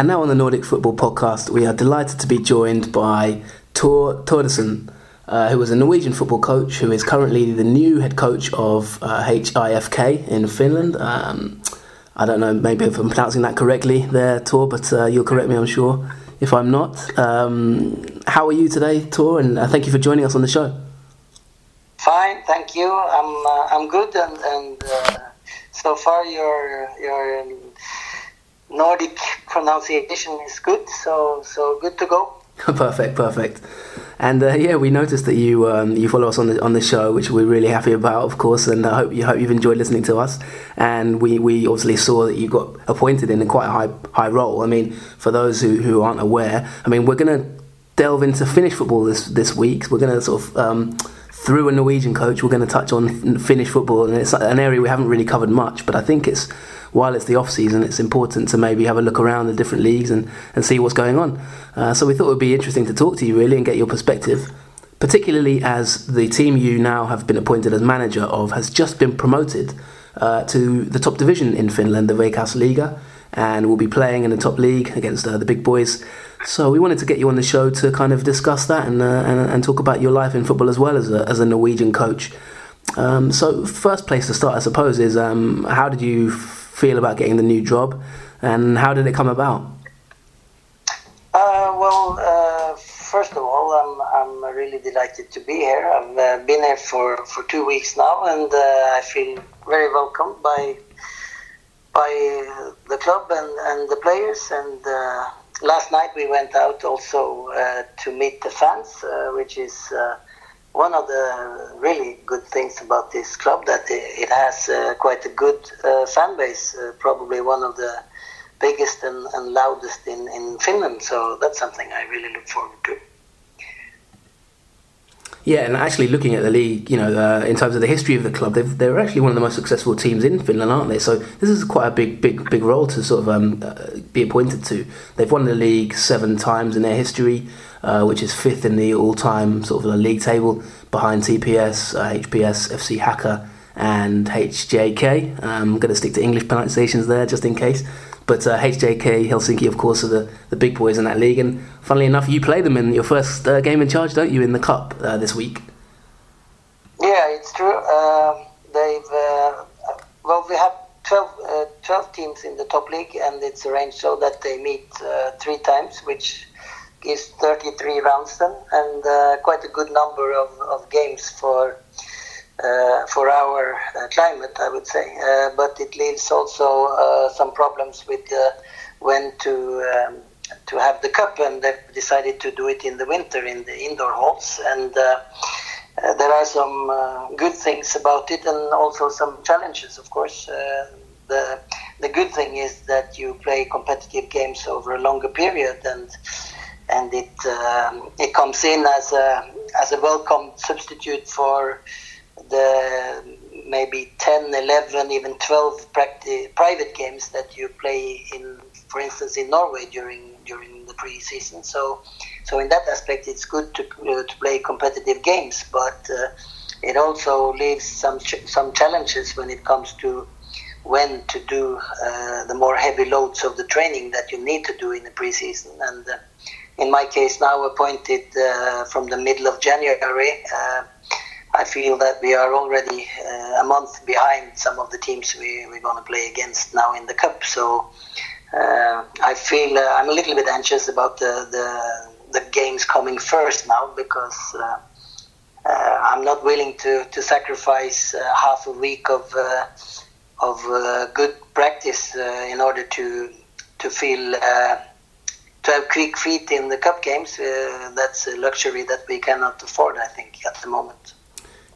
And now on the Nordic Football Podcast, we are delighted to be joined by Tor Thodesen, uh, who is a Norwegian football coach who is currently the new head coach of uh, HIFK in Finland. Um, I don't know, maybe if I'm pronouncing that correctly there, Tor, but uh, you'll correct me, I'm sure, if I'm not. Um, how are you today, Tor? And uh, thank you for joining us on the show. Fine, thank you. I'm uh, I'm good, and, and uh, so far your your Nordic pronunciation is good, so so good to go. perfect, perfect. And uh, yeah, we noticed that you um, you follow us on the on the show, which we're really happy about, of course. And I hope you hope you've enjoyed listening to us. And we, we obviously saw that you got appointed in a quite high high role. I mean, for those who, who aren't aware, I mean, we're to delve into Finnish football this this week. We're to sort of um, through a Norwegian coach, we're going to touch on Finnish football, and it's an area we haven't really covered much. But I think it's while it's the off season, it's important to maybe have a look around the different leagues and, and see what's going on. Uh, so we thought it would be interesting to talk to you really and get your perspective, particularly as the team you now have been appointed as manager of has just been promoted uh, to the top division in Finland, the Veikkausliiga, and will be playing in the top league against uh, the big boys. So we wanted to get you on the show to kind of discuss that and, uh, and, and talk about your life in football as well as a, as a Norwegian coach. Um, so first place to start, I suppose, is um, how did you feel about getting the new job, and how did it come about? Uh, well, uh, first of all, I'm, I'm really delighted to be here. I've uh, been here for, for two weeks now, and uh, I feel very welcomed by by the club and, and the players. And uh, last night we went out also uh, to meet the fans, which is one of the really good things about this club that it has uh, quite a good uh, fan base, uh, probably one of the biggest and, and, loudest in, in Finland. So that's something I really look forward to. Yeah, and actually looking at the league, you know, uh, in terms of the history of the club, they're actually one of the most successful teams in Finland, aren't they? So this is quite a big, big, big role to sort of um, uh, be appointed to. They've won the league seven times in their history uh, which is fifth in the all-time sort of league table behind TPS, uh, HPS, FC Haka, and HJK. I'm going to stick to English pronunciations there just in case. But uh, HJK, Helsinki, of course, are the, the big boys in that league. And funnily enough, you play them in your first uh, game in charge, don't you, in the Cup uh, this week? Yeah, it's true. Um, they've uh, well, we have 12, uh, 12, teams in the top league, and it's arranged so that they meet uh, three times, which is 33 rounds then, and quite a good number of, of games for for our uh, climate, I would say. Uh, but it leaves also uh, some problems with uh, when to um, to have the cup, and they've decided to do it in the winter in the indoor halls, and. there are some good things about it, and also some challenges. Of course, the the good thing is that you play competitive games over a longer period, and and it um, it comes in as a as a welcome substitute for the maybe 10, 11, even 12 practi- private games that you play in, for instance, in Norway during during the pre-season. So, so in that aspect, it's good to uh, to play competitive games, but uh, it also leaves some ch- some challenges when it comes to when to do uh, the more heavy loads of the training that you need to do in the pre-season and uh, in my case now appointed uh, from the middle of January, uh, I feel that we are already uh, a month behind some of the teams we, we're going to play against now in the Cup. So uh, I feel uh, I'm a little bit anxious about the, the, the games coming first now because uh, I'm not willing to, to sacrifice half a week of, of good practice in order to, to feel to have quick feet in the cup games, uh, that's a luxury that we cannot afford, I think, at the moment.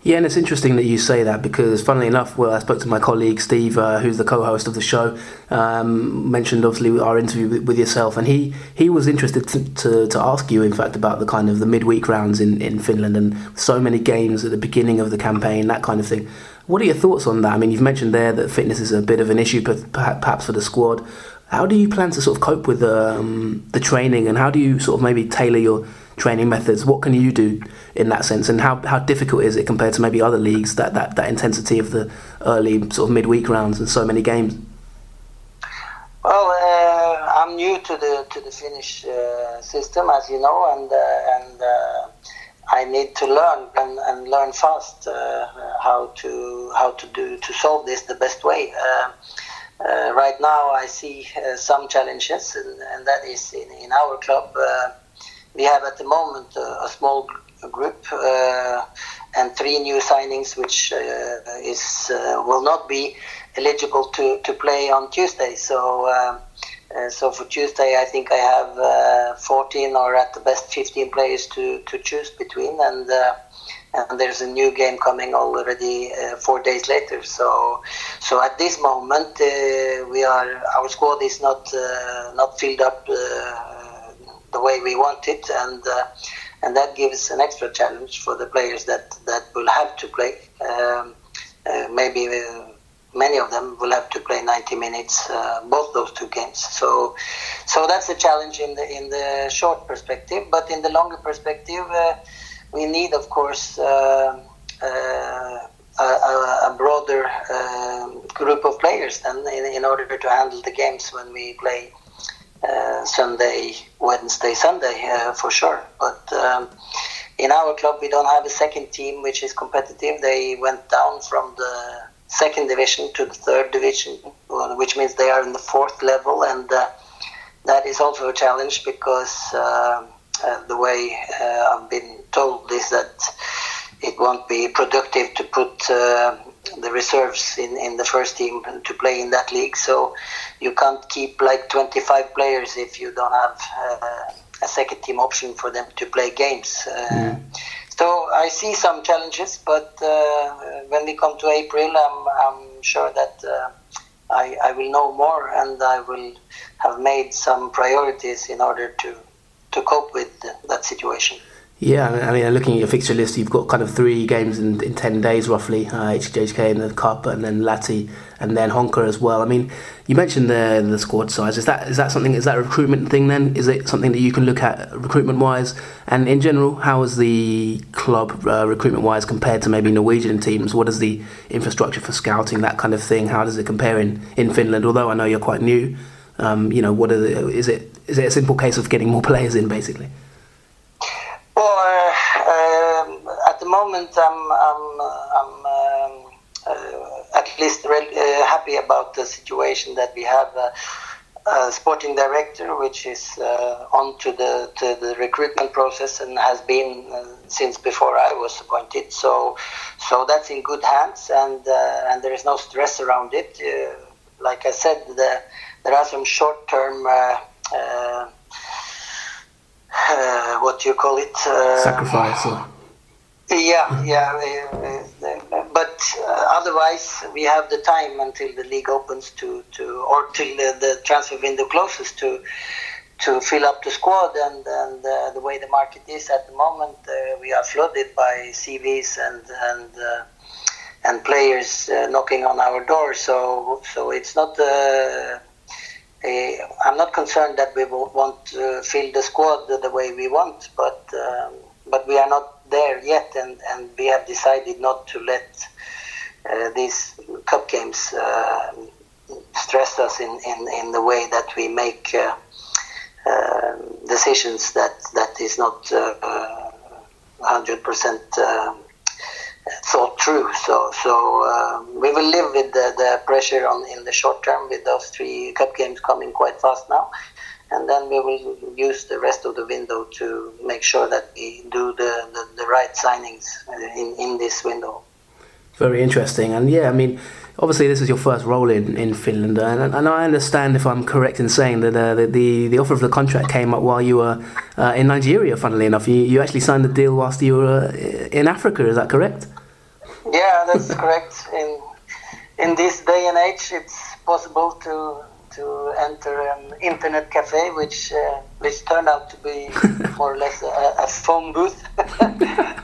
Yeah, and it's interesting that you say that because, funnily enough, well, I spoke to my colleague Steve, uh, who's the co-host of the show, um, mentioned obviously our interview with, yourself, and he, he was interested to, to, to, ask you, in fact, about the kind of the midweek rounds in, in Finland and so many games at the beginning of the campaign, that kind of thing. What are your thoughts on that? I mean, you've mentioned there that fitness is a bit of an issue, perhaps for the squad. How do you plan to sort of cope with um, the training, and how do you sort of maybe tailor your training methods? What can you do in that sense, and how, how difficult is it compared to maybe other leagues that, that, that intensity of the early sort of midweek rounds and so many games? Well, uh, I'm new to the to the Finnish uh, system, as you know, and uh, and uh, I need to learn and, and learn fast uh, how to how to do to solve this the best way. Uh, right now, I see some challenges, and, and, that is in, in our club. We have at the moment a, small group and three new signings, which is will not be eligible to, to play on Tuesday. So. Uh, so for Tuesday, I think I have uh, 14 or at the best 15 players to, to choose between, and uh, and there's a new game coming already uh, four days later. So so at this moment, uh, we are our squad is not not filled up the way we want it, and and that gives an extra challenge for the players that that will have to play. Um, maybe many of them will have to play 90 minutes uh, both those two games so so that's a challenge in the in the short perspective but in the longer perspective uh, we need of course uh, uh a, a, broader um, group of players then in, in, order to handle the games when we play uh, Sunday, Wednesday, Sunday uh, for sure. But um, in our club, we don't have a second team which is competitive. They went down from the second division to the third division, which means they are in the fourth level, and uh, that is also a challenge because uh, uh, the way uh, I've been told is that it won't be productive to put uh, the reserves in, in the first team to play in that league. So you can't keep like 25 players if you don't have uh, a second team option for them to play games. Mm. So I see some challenges, but uh, when we come to April, I'm, I'm sure that uh, I, I will know more and I will have made some priorities in order to, to cope with that situation. Yeah, I mean, looking at your fixture list, you've got kind of three games in, in 10 days roughly uh, HJK in the Cup, and then Lahti, and then Honka as well. I mean, you mentioned the the squad size. Is that is that something? Is that a recruitment thing then? Is it something that you can look at recruitment wise? And in general, how is the club uh, recruitment wise compared to maybe Norwegian teams? What is the infrastructure for scouting that kind of thing? How does it compare in, in Finland? Although I know you're quite new, um, you know, what are the, is it? Is it a simple case of getting more players in, basically? Moment, I'm, I'm, I'm um, uh, at least re- uh, happy about the situation that we have. Uh, a sporting director, which is uh, on to the to the recruitment process and has been uh, since before I was appointed. So, so that's in good hands, and uh, and there is no stress around it. like I said, the, there are some short term. what do you call it? Sacrifice. Yeah, yeah, but uh, otherwise we have the time until the league opens to, to or till the, the transfer window closes to to fill up the squad and and uh, the way the market is at the moment uh, we are flooded by CVs and and uh, and players uh, knocking on our door. So so it's not uh, a, I'm not concerned that we won't fill the squad the way we want but um, but we are not there yet, and, and we have decided not to let uh, these cup games uh, stress us in, in, in the way that we make uh, uh decisions that that is not uh, uh, hundred percent thought through. So so we will live with the, the pressure on in the short term with those three cup games coming quite fast now and then we will use the rest of the window to make sure that we do the, the, the right signings uh, in, in this window. Very interesting, and yeah, I mean, obviously this is your first role in, in Finland, and, and I understand if I'm correct in saying that uh, the, the, the offer of the contract came up while you were uh, in Nigeria. Funnily enough, you, you actually signed the deal whilst you were uh, in Africa. Is that correct? Yeah, that's correct. In in this day and age, it's possible to to enter an internet cafe, which uh, which turned out to be more or less a, a phone booth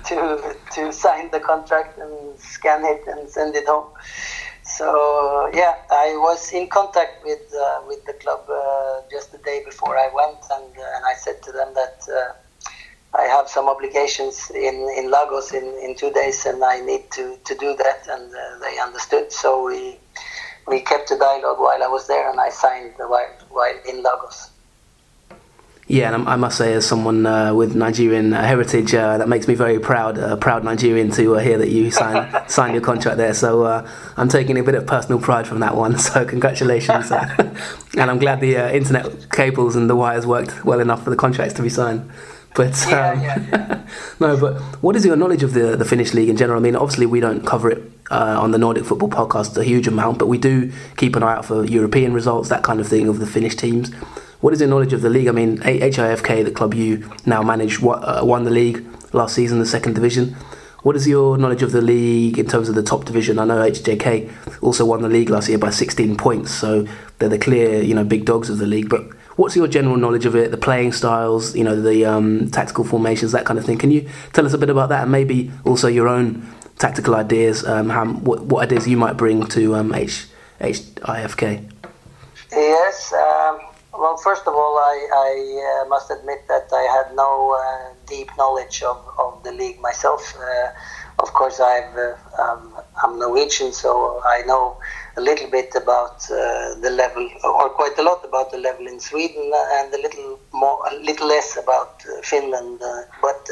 to to sign the contract and scan it and send it home. So yeah, I was in contact with uh, with the club uh, just the day before I went, and uh, and I said to them that. Uh, I have some obligations in, in Lagos in, in two days, and I need to, to do that, and uh, they understood. So we we kept the dialogue while I was there, and I signed the while while in Lagos. Yeah, and I must say, as someone uh, with Nigerian heritage, uh, that makes me very proud, a uh, proud Nigerian to uh, hear that you signed signed your contract there. So uh, I'm taking a bit of personal pride from that one. So congratulations, and I'm glad the uh, internet cables and the wires worked well enough for the contracts to be signed. But um, yeah, yeah. no, but what is your knowledge of the the Finnish league in general? I mean, obviously we don't cover it on the Nordic Football Podcast a huge amount, but we do keep an eye out for European results, that kind of thing, of the Finnish teams. What is your knowledge of the league? I mean, HIFK, the club you now manage, uh, won the league last season, the second division. What is your knowledge of the league in terms of the top division? I know HJK also won the league last year by 16 points, so they're the clear, you know, big dogs of the league. But what's your general knowledge of it? The playing styles, you know, the um, tactical formations, that kind of thing. Can you tell us a bit about that, and maybe also your own tactical ideas? Um, how, what, what, ideas you might bring to um, H, HIFK? Yes. Um, well, first of all, I, I uh, must admit that I had no uh, deep knowledge of, of the league myself. Uh, of course, I've, uh, um, I'm Norwegian, so I know a little bit about uh, the level, or quite a lot about the level in Sweden, and a little more, a little less about uh, Finland. but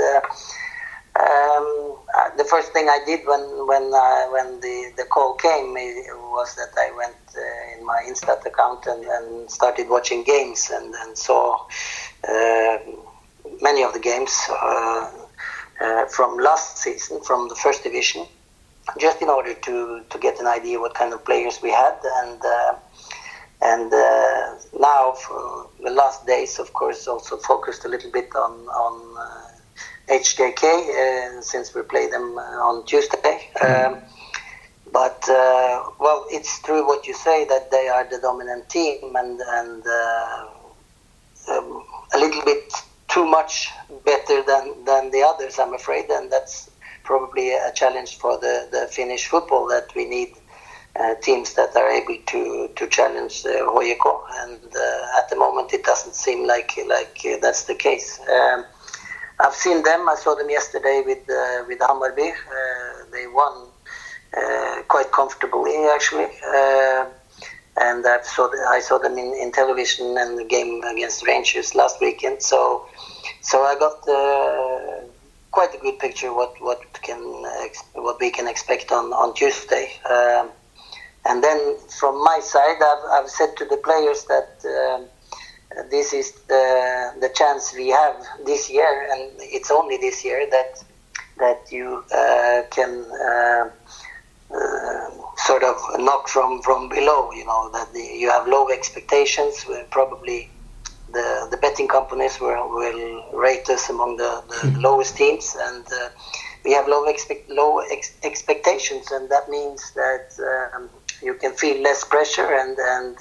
um, the first thing I did when when when the, the call came was that I went uh, in my Instat account and, and, started watching games and, and saw uh, many of the games uh, from last season, from the first division, just in order to, to get an idea what kind of players we had. And and uh, now for the last days of course also focused a little bit on on uh, HJK uh, since we play them on Tuesday. Mm. um, but uh, well, it's true what you say that they are the dominant team and and uh, um, a little bit too much better than than the others, I'm afraid, and that's probably a challenge for the the Finnish football that we need. Uh, teams that are able to to challenge uh, HJK, and uh, at the moment it doesn't seem like like uh, that's the case. Um, I've seen them. I saw them yesterday with uh, with Hammarby. Uh, they won uh, quite comfortably actually. And I saw the, I saw them in, in television and the game against Rangers last weekend. So so I got quite a good picture what what can what we can expect on on Tuesday. Um, and then from my side, I've, I've said to the players that uh, this is the, the chance we have this year, and it's only this year that that you uh, can uh, uh, sort of knock from from below. You know that the, you have low expectations. Probably the the betting companies will will rate us among the, the mm-hmm. lowest teams, and uh, we have low expect low ex- expectations, and that means that um, you can feel less pressure and and.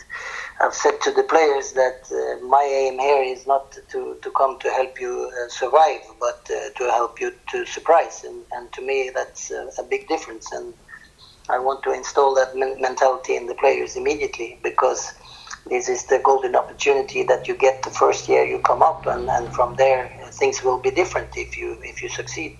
I've said to the players that uh, my aim here is not to, to come to help you uh, survive, but uh, to help you to surprise. And, and to me, that's a big difference. And I want to install that men- mentality in the players immediately because this is the golden opportunity that you get the first year you come up, and, and from there things will be different if you if you succeed.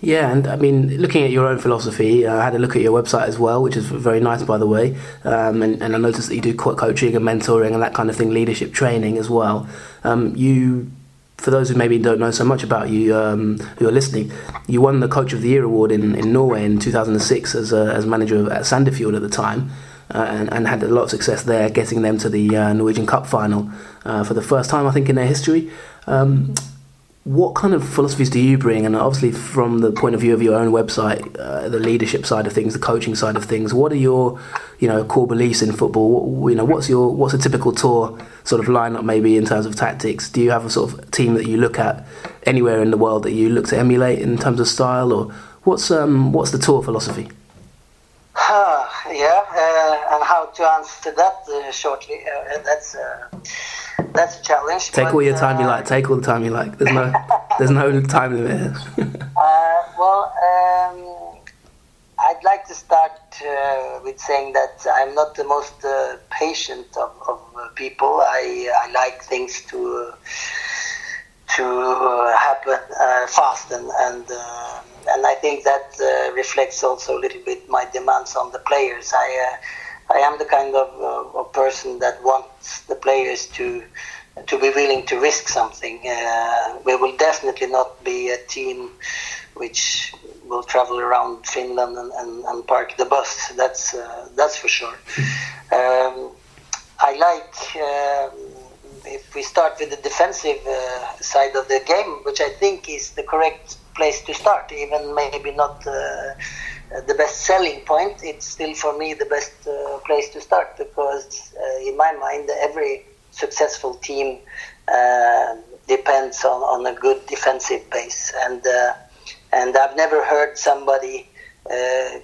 Yeah, and I mean, looking at your own philosophy, uh, I had a look at your website as well, which is very nice, by the way. Um, and, and, I noticed that you do coaching and mentoring and that kind of thing, leadership training as well. Um, you for those who maybe don't know so much about you, um, who are listening, you won the Coach of the Year award in, in Norway in 2006 as, a, as manager at Sandefjord at the time, and, and, had a lot of success there, getting them to the uh, Norwegian Cup final uh, for the first time, I think, in their history. Um, what kind of philosophies do you bring? And obviously, from the point of view of your own website, uh, the leadership side of things, the coaching side of things, what are your, you know, core beliefs in football? What, you know, what's your what's a typical Tor sort of lineup maybe in terms of tactics? Do you have a sort of team that you look at anywhere in the world that you look to emulate in terms of style, or what's um what's the Tor philosophy? Uh, yeah, uh, and how to answer that uh, shortly? Uh, that's uh, that's a challenge. Take but, all your time you like. Take all the time you like. There's no there's no time limit. well, um, I'd like to start with saying that I'm not the most patient of, of people. I I like things to to happen fast and and and I think that uh, reflects also a little bit my demands on the players. I uh, I am the kind of, uh, of person that wants the players to to be willing to risk something. Uh, we will definitely not be a team which will travel around Finland and, and, and park the bus. That's uh, that's for sure. Um, I like um, if we start with the defensive uh, side of the game, which I think is the correct place to start, even maybe not uh, the best selling point. It's still for me the best uh, place to start because, uh, in my mind, every successful team depends on, on a good defensive base, and and I've never heard somebody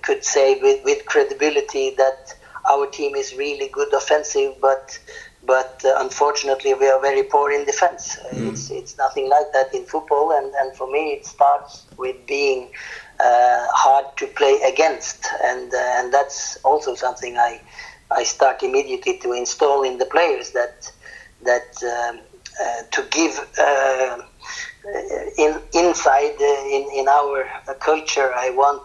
could say with, with credibility that our team is really good offensive, but but uh, unfortunately we are very poor in defense. Mm. It's it's nothing like that in football, and, and for me it starts with being uh, hard to play against, and uh, and that's also something I I start immediately to install in the players that that um, uh, to give. Uh, in inside uh, in in our culture, I want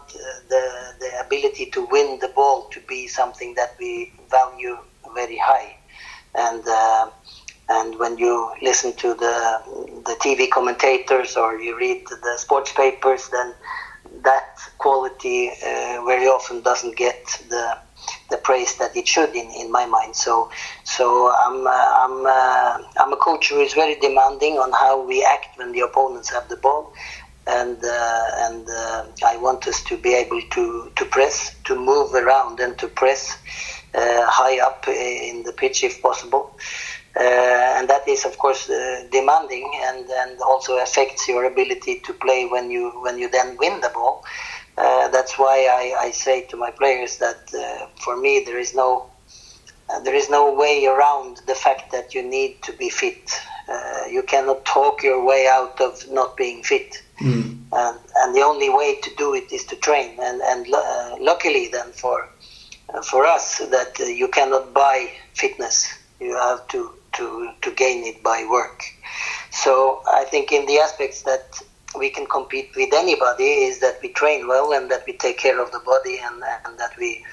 the the ability to win the ball to be something that we value very high and uh, and when you listen to the the TV commentators or you read the sports papers, then that quality uh, very often doesn't get the the praise that it should in, in my mind. So so I'm uh, I'm uh, I'm a coach who is very demanding on how we act when the opponents have the ball. And uh, and uh, I want us to be able to, to press, to move around, and to press high up in the pitch if possible. Uh, and that is, of course, uh, demanding and, and also affects your ability to play when you when you then win the ball. that's why I, I, say to my players that for me there is no there is no way around the fact that you need to be fit. Uh, you cannot talk your way out of not being fit. Mm. And, and, the only way to do it is to train. And, and uh, luckily, then, for for us that uh, you cannot buy fitness. You have to, to, to gain it by work. So I think in the aspects that we can compete with anybody is that we train well and that we take care of the body and, and that we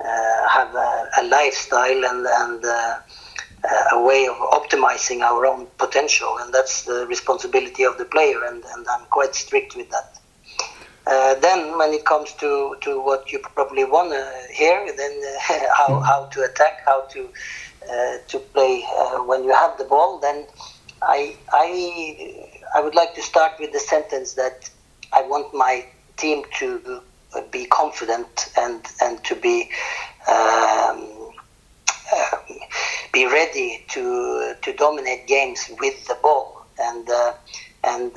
uh, have a, a, lifestyle and, and uh, a way of optimizing our own potential. And that's the responsibility of the player, and, and I'm quite strict with that. Uh, then, when it comes to, to what you probably want to hear, then uh, how, how to attack, how to uh, to play uh, when you have the ball, then I I I would like to start with the sentence that I want my team to be confident and and to be um, uh, be ready to to dominate games with the ball. And uh, and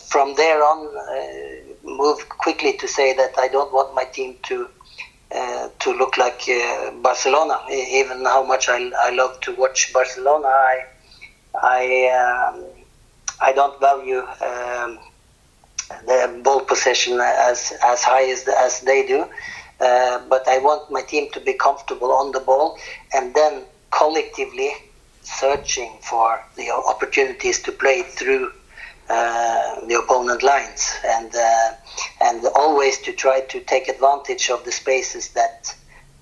from there on move quickly to say that I don't want my team to uh, to look like uh, Barcelona. Even how much I, I love to watch Barcelona, I I um, I don't value um, the ball possession as as high as as they do. Uh, but I want my team to be comfortable on the ball and then collectively searching for the opportunities to play through the opponent lines and uh, and always to try to take advantage of the spaces that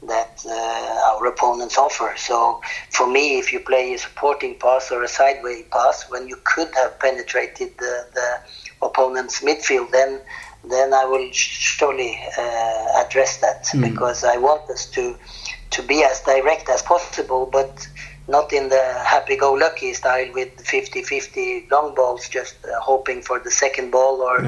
that uh, our opponents offer. So for me, if you play a supporting pass or a sideways pass when you could have penetrated the, the opponent's midfield, then then I will surely uh, address that mm. because I want us to to be as direct as possible, but not in the happy-go-lucky style with 50-50 long balls, just uh, hoping for the second ball or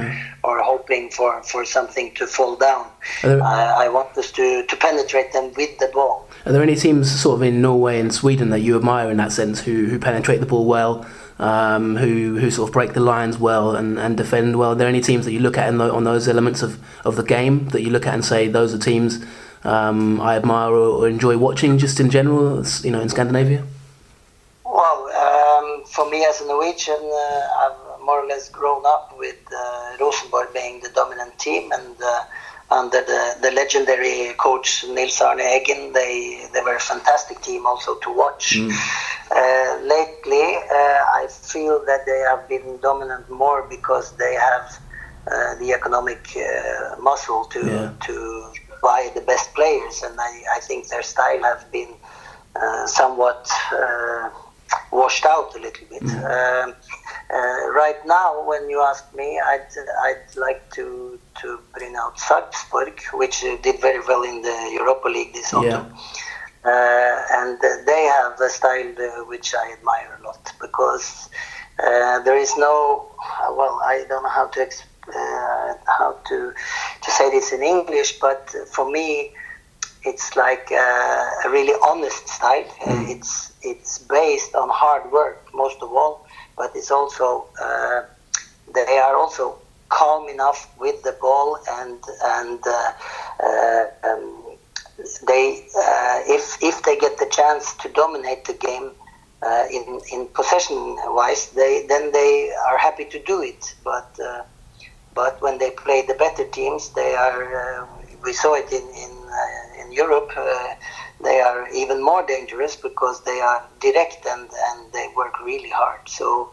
or hoping for, for something to fall down. There, I, I want us to, to penetrate them with the ball. Are there any teams sort of in Norway and Sweden that you admire in that sense, who, who penetrate the ball well, um, who who sort of break the lines well and, and defend well? Are there any teams that you look at the, on those elements of, of the game that you look at and say those are teams um, I admire or, enjoy watching just in general, you know, in Scandinavia? For me as a Norwegian, uh, I've more or less grown up with uh, Rosenborg being the dominant team and uh, under the, the legendary coach Nils Arne Eggen, they, they were a fantastic team also to watch. Mm. Uh, lately, uh, I feel that they have been dominant more because they have uh, the economic muscle to, yeah. to buy the best players, and I, I think their style has been uh, somewhat uh, washed out a little bit. Mm. Um, uh, right now, when you ask me, I'd, I'd like to, to bring out Sarpsborg, which did very well in the Europa League this autumn. Yeah. Uh, and they have a style uh, which I admire a lot because uh, there is no, well, I don't know how to how to to say this in English, but for me, it's like a really honest style. Mm. It's it's based on hard work most of all, but it's also uh, they are also calm enough with the ball and and uh, uh, um, they uh, if if they get the chance to dominate the game uh, in in possession wise, they then they are happy to do it. But uh, but when they play the better teams, they are. we saw it in in in Europe. they are even more dangerous because they are direct and and they work really hard. So.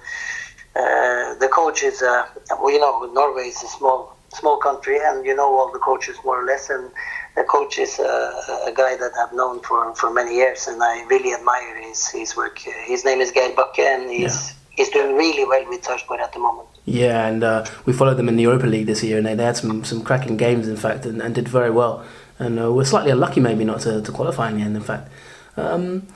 Uh, the coach is, uh, well, you know, Norway is a small small country, and you know all the coaches more or less, and the coach is a, a, guy that I've known for, for many years, and I really admire his, his work. His name is Geir Bakke, and he's yeah. he's doing really well with Sarpsborg at the moment. Yeah, and uh, we followed them in the Europa League this year, and they, they had some, some cracking games, in fact, and, and did very well. And uh, we're slightly unlucky, maybe, not to, to qualify in the end, in fact. Um,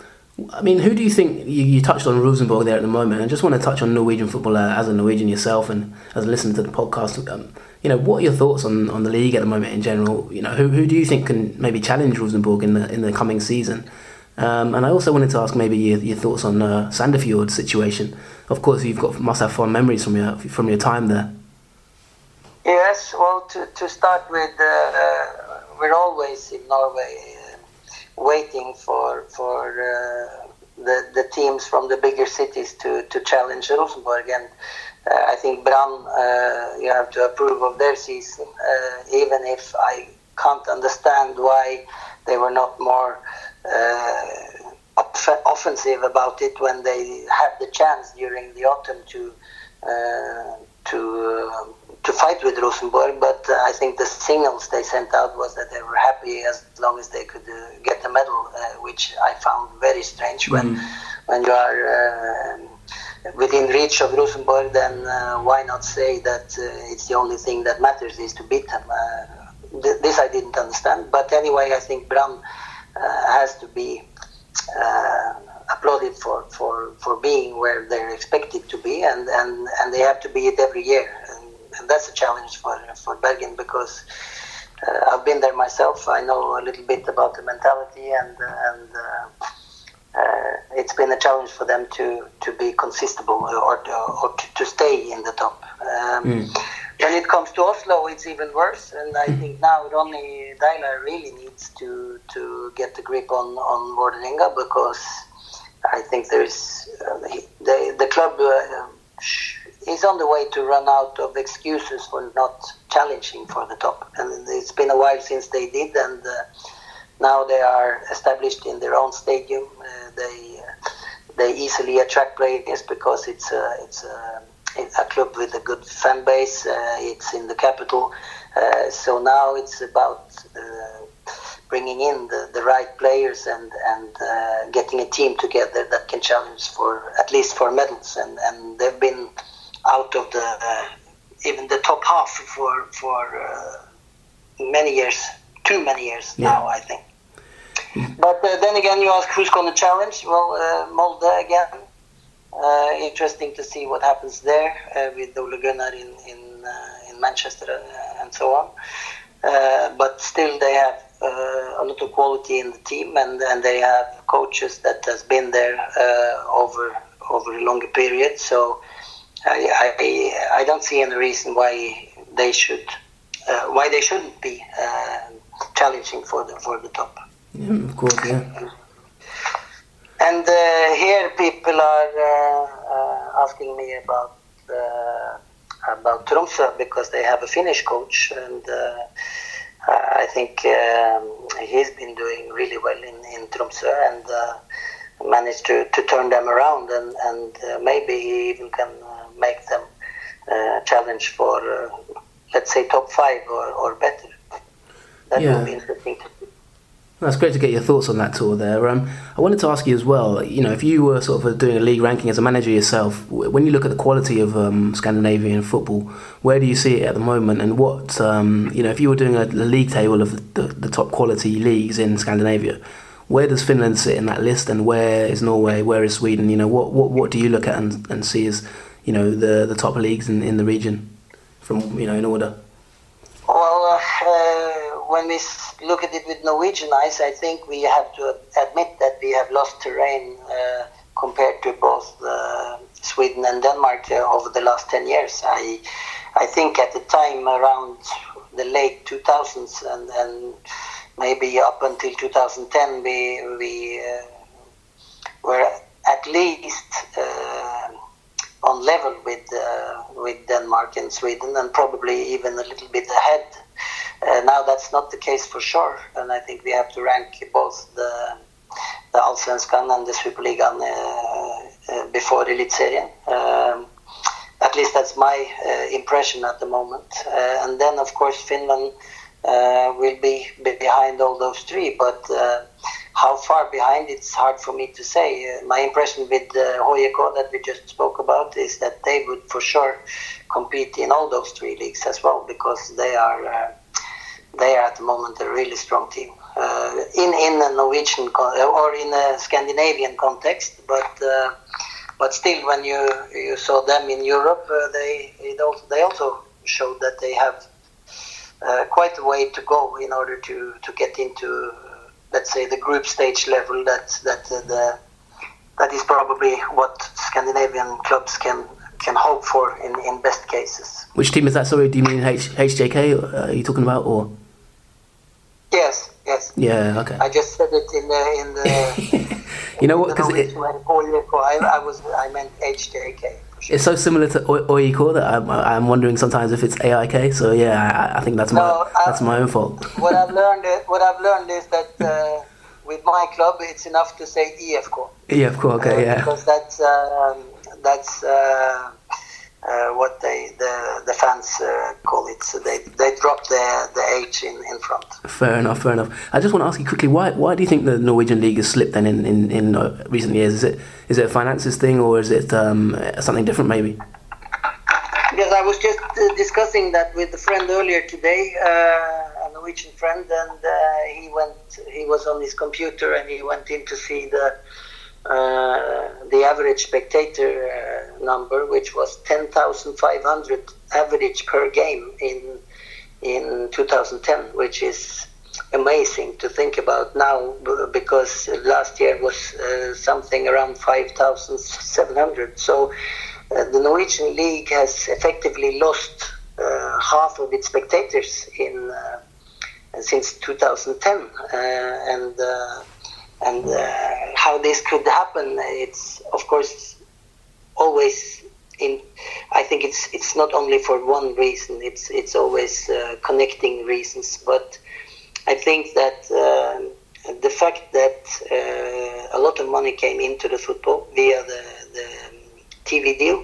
I mean, who do you think you, you, touched on Rosenborg there at the moment? I just want to touch on Norwegian football uh, as a Norwegian yourself and as a listener to the podcast. Um, you know, what are your thoughts on, on the league at the moment in general? You know, who, who do you think can maybe challenge Rosenborg in the in the coming season? Um, and I also wanted to ask maybe your, your thoughts on uh, Sandefjord's situation. Of course, you've got must have fond memories from your from your time there. Yes, well, to, to start with, uh, we're always in Norway uh, waiting for for uh, the the teams from the bigger cities to, to challenge Rosenborg. And uh, I think Brann, uh, you have to approve of their season, uh, even if I can't understand why they were not more offensive about it when they had the chance during the autumn to to to fight with Rosenborg, but uh, I think the signals they sent out was that they were happy as long as they could uh, get the medal, uh, which I found very strange. When mm. when you are within reach of Rosenborg, then uh, why not say that uh, it's the only thing that matters is to beat them? Uh, th- this I didn't understand. But anyway, I think Brann has to be for, for, being where they're expected to be, and, and, and they have to be it every year. And, and that's a challenge for, for Bergen because uh, I've been there myself. I know a little bit about the mentality, and, and uh, uh, it's been a challenge for them to, to be consistent or, or to, to stay in the top. Um, mm. When it comes to Oslo, it's even worse, and I think now Ronny Deila really needs to, to get the grip on, on Vålerenga because I think there's uh, the, the club uh, is on the way to run out of excuses for not challenging for the top, and it's been a while since they did, and uh, now they are established in their own stadium. Uh, they uh, they easily attract players because it's a, it's a, a club with a good fan base. It's in the capital, so now it's about bringing in the, the right players and and uh, getting a team together that can challenge for at least for medals and and they've been out of the uh, even the top half for for uh, many years too many years yeah. now, I think. but uh, then again, you ask who's going to challenge? Well, uh, Molde again. Uh, interesting to see what happens there uh, with Ole Gunnar in in, uh, in Manchester uh, and so on. but still, they have a lot of quality in the team, and, and they have coaches that has been there over over a longer period. So I, I, I don't see any reason why they should why they shouldn't be challenging for the for the top. Yeah, of course, yeah. And uh, here people are uh, uh, asking me about uh, about Tromsø because they have a Finnish coach, and uh, I think um, he's been doing really well in in Tromsø and uh, managed to, to turn them around, and and maybe he even can make them uh challenge for let's say top five or, or better that yeah. will be interesting to see. That's great to get your thoughts on that Tor there. Um, I wanted to ask you as well. You know, if you were sort of doing a league ranking as a manager yourself, when you look at the quality of um, Scandinavian football, where do you see it at the moment? And what, um, you know, if you were doing a, a league table of the, the, top quality leagues in Scandinavia, where does Finland sit in that list? And where is Norway? Where is Sweden? You know, what what, what do you look at and, and see as, you know, the the top leagues in, in the region, from you know, in order? When we look at it with Norwegian eyes, I think we have to admit that we have lost terrain uh, compared to both uh, Sweden and Denmark uh, over the last 10 years. I, I think at the time around the late 2000s and, and maybe up until 2010, we, we uh, were at least uh, on level with, uh, with Denmark and Sweden and probably even a little bit ahead uh, now that's not the case for sure, and I think we have to rank both the the Allsvenskan and the Superligan uh, uh, before Eliteserien. Um, at least that's my uh, impression at the moment. Uh, and then, of course, Finland will be, be, behind all those three, but how far behind it's hard for me to say. my impression with uh, HJK that we just spoke about is that they would for sure compete in all those three leagues as well because they are they are at the moment a really strong team uh, in in a Norwegian or in a Scandinavian context, but. Uh, but still, when you you saw them in Europe, uh, they also, they also showed that they have uh, quite a way to go in order to, to get into, let's say, the group stage level. That that uh, the that is probably what Scandinavian clubs can can hope for in, in best cases. Which team is that? Sorry, do you mean H, HJK? Uh, are you talking about or? Yes, yes. Yeah, okay. I just said it in the in the. you know what? Because I, I was I meant HJK. It's so similar to OIK that I'm, I'm wondering sometimes if it's AIK. So yeah, I, I think that's my no, that's my own fault. what I've learned is, what I've learned is that uh, with my club it's enough to say IFK. IFK, okay, uh, yeah. Because that's um, that's. Uh, uh, what they the the fans uh. So they they drop the the H in, in front. Fair enough, fair enough. I just want to ask you quickly why why do you think the Norwegian league has slipped then in in, in uh, recent years? Is it is it a finances thing or is it um, something different maybe? Yes, I was just uh, discussing that with a friend earlier today, uh, a Norwegian friend, and uh, he went he was on his computer and he went in to see the uh, the average spectator uh, number, which was 10,500 average per game in in 2010, which is amazing to think about now because last year was uh, something around 5,700. So uh, the Norwegian league has effectively lost uh, half of its spectators in uh, since 2010, and and uh, how this could happen, it's of course always in. I think it's it's not only for one reason. It's it's always uh, connecting reasons. But I think that uh, the fact that uh, a lot of money came into the football via the the TV deal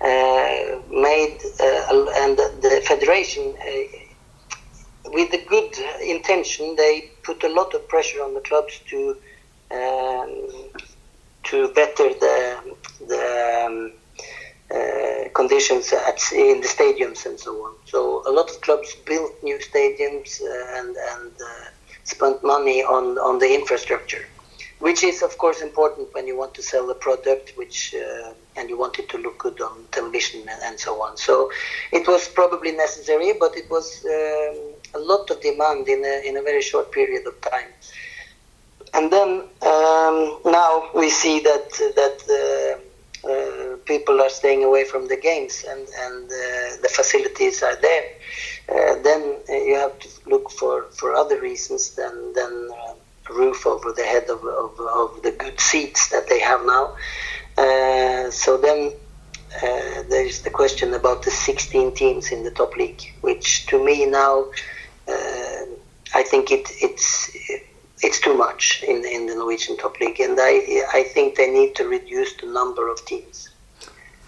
uh, made uh, and the federation with a good intention, they put a lot of pressure on the clubs to um, to better the the um, uh, conditions at, in the stadiums and so on. So a lot of clubs built new stadiums and and uh, spent money on on the infrastructure, which is of course important when you want to sell a product, which uh, and you want it to look good on television and, and, so on. So it was probably necessary, but it was um, a lot of demand in a in a very short period of time. And then um, now we see that that uh, uh, people are staying away from the games and and uh, the facilities are there. Uh, then you have to look for, for other reasons than than uh, roof over the head of, of, of, the good seats that they have now. Uh, so then there is the question about the 16 teams in the top league, which to me now I think it it's it's too much in, in the Norwegian top league, and I I think they need to reduce the number of teams.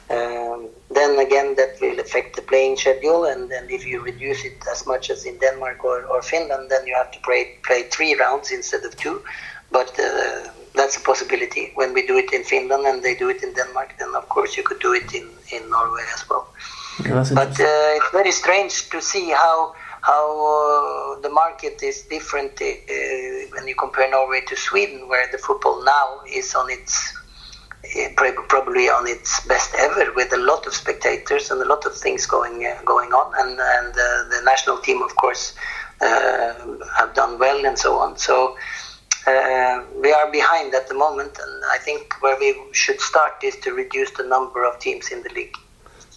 Um, then again that will affect the playing schedule. And then if you reduce it as much as in Denmark or, or Finland, then you have to play play three rounds instead of two. But uh, that's a possibility. When we do it in Finland and they do it in Denmark, then of course you could do it in, in Norway as well. Yeah, but uh, it's very strange to see how how uh, the market is different uh, when you compare Norway to Sweden, where the football now is on its uh, probably on its best ever, with a lot of spectators and a lot of things going uh, going on, and and uh, the national team, of course, have done well and so on. So. Uh, we are behind at the moment, and I think where we should start is to reduce the number of teams in the league.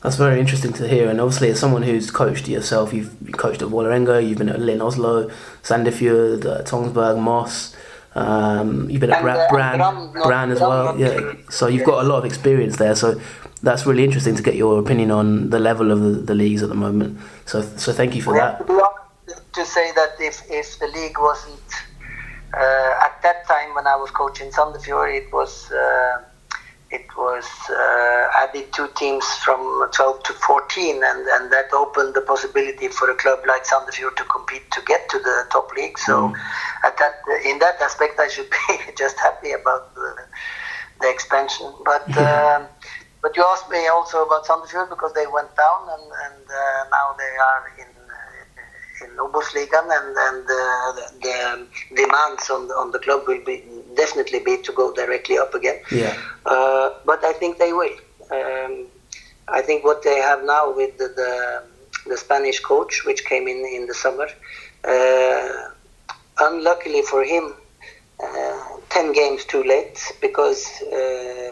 That's very interesting to hear, and obviously, as someone who's coached yourself, you've coached at Vålerenga, you've been at Lyn Oslo, Sandefjord, uh, Tønsberg, Moss. Um, you've been at Bra- Brann, Brann as well. Yeah, so you've got a lot of experience there. So that's really interesting to get your opinion on the level of the, the leagues at the moment. So, so thank you for we that. To say that if, if the league wasn't uh, at that time when I was coaching Sandefjord, it was. Uh, it was uh, added two teams from 12 to 14, and, and that opened the possibility for a club like Sandefjord to compete to get to the top league. So, mm. at that in that aspect, I should be just happy about the, the expansion. But um, but you asked me also about Sandefjord because they went down, and, and uh, now they are in in OBOS-ligaen, and and uh, the, the demands on on the club will be definitely be to go directly up again. Yeah. Uh, but I think they will. Um, I think what they have now with the, the, the Spanish coach, which came in in the summer, uh, unluckily for him, uh, ten games too late because uh,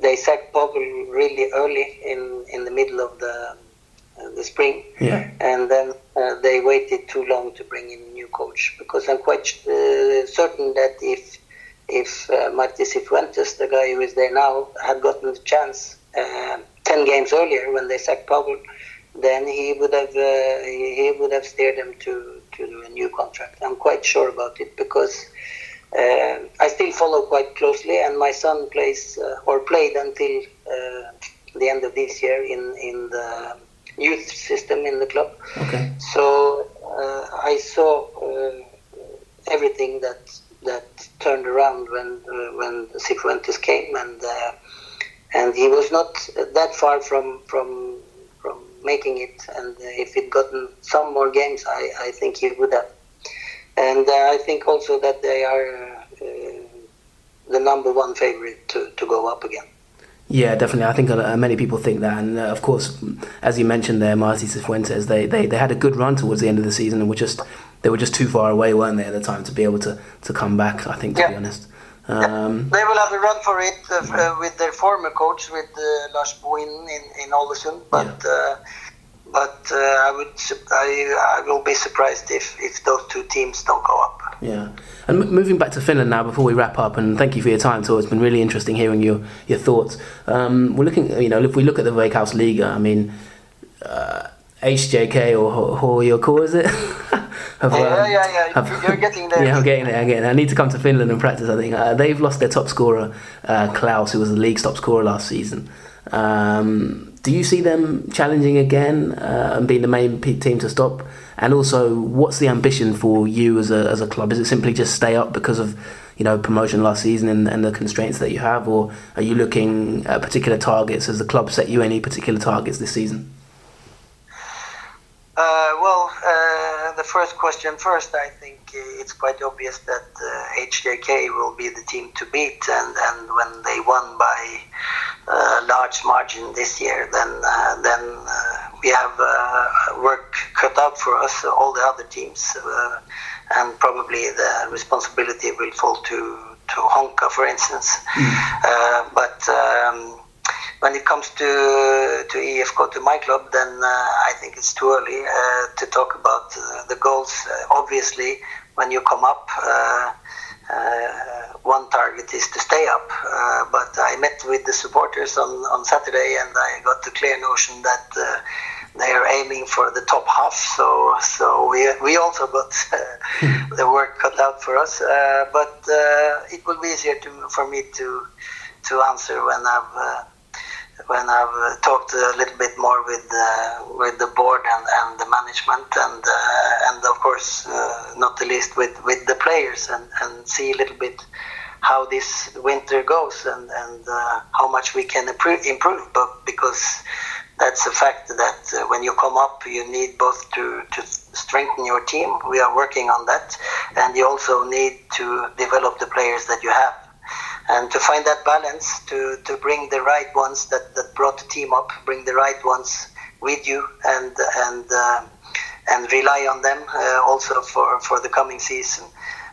they sacked Powell really early in in the middle of the uh, the spring. Yeah. And then uh, they waited too long to bring in a new coach because I'm quite uh, certain that if if uh, Marti Cifuentes, the guy who is there now, had gotten the chance uh, ten games earlier when they sacked Powell, then he would have uh, he would have steered them to to a new contract. I'm quite sure about it because. Uh, I still follow quite closely, and my son plays uh, or played until uh, the end of this year in in the youth system in the club. Okay. So I saw everything that that turned around when uh, when Cifuentes came, and uh, and he was not that far from from from making it. And if he'd gotten some more games, I, I think he would have. And uh, I think also that they are uh, the number one favorite to, to go up again. Yeah, definitely. I think uh, many people think that, and uh, of course, as you mentioned there, Marti Cifuentes, they, they they had a good run towards the end of the season and were just they were just too far away, weren't they, at the time to be able to, to come back? I think, to yeah. be honest. Um, they will have a run for it uh, uh, with their former coach, with uh, Lars Bohinen in in but. Yeah. Uh, but uh, I would, I, I will be surprised if, if those two teams don't go up. Yeah, and m- moving back to Finland now before we wrap up, and thank you for your time, Tor. It's been really interesting hearing your your thoughts. Um, we're looking, you know, if we look at the Veikkausliiga, I mean, uh, HJK or Hoyoko, is it? have, yeah, um, yeah, yeah, have, You're getting there. yeah, I'm getting there. I'm getting there. I need to come to Finland and practice. I think uh, they've lost their top scorer, uh, Klauss, who was the league's top scorer last season. Um, do you see them challenging again uh, and being the main team to stop? And also, what's the ambition for you as a as a club? Is it simply just stay up because of you know promotion last season and, and the constraints that you have, or are you looking at particular targets? Has the club set you any particular targets this season? Uh, well, the first question first. I think it's quite obvious that uh, HJK will be the team to beat, and, and when they won by a large margin this year, then uh, then uh, we have uh, work cut out for us, all the other teams, and probably the responsibility will fall to to Honka, for instance. Mm. but um, when it comes to to IFK to my club, then uh, I think it's too early uh, to talk about uh, the goals. Uh, obviously, when you come up, uh, uh, one target is to stay up. but I met with the supporters on, on Saturday, and I got the clear notion that they are aiming for the top half. So so we we also got the work cut out for us. but it will be easier to for me to to answer when I've when I've talked a little bit more with uh, with the board and, and the management and uh, and of course uh, not the least with, with the players and, and see a little bit how this winter goes and, and uh, how much we can improve, improve. But because that's a fact that uh, when you come up you need both to, to strengthen your team. We are working on that. And you also need to develop the players that you have and to find that balance to, to bring the right ones that, that brought the team up, bring the right ones with you, and and uh, and rely on them uh, also for, for the coming season.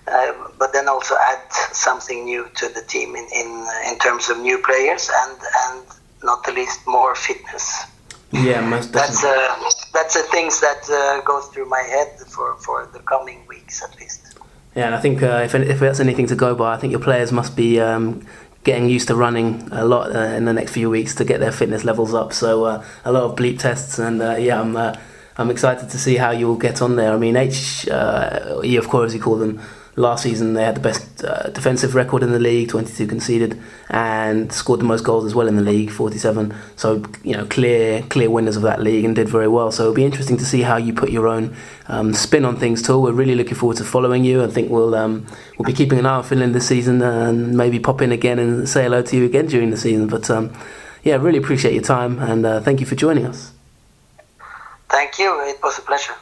Uh, but then also add something new to the team in, in in terms of new players and and not the least more fitness. Yeah, most. That's uh, that's the things that uh, goes through my head for, for the coming weeks at least. Yeah, and I think uh, if if that's anything to go by, I think your players must be um, getting used to running a lot uh, in the next few weeks to get their fitness levels up. So uh, a lot of bleep tests, and uh, yeah, I'm uh, I'm excited to see how you'll get on there. I mean, H uh, of course you call them last season they had the best uh, defensive record in the league, 22 conceded, and scored the most goals as well in the league, 47. So you know, clear clear winners of that league and did very well. So it'll be interesting to see how you put your own um, spin on things too. We're really looking forward to following you. I think we'll um, we'll be keeping an eye on Finland this season and maybe pop in again and say hello to you again during the season. But um, yeah, really appreciate your time and uh, thank you for joining us. Thank you. It was a pleasure.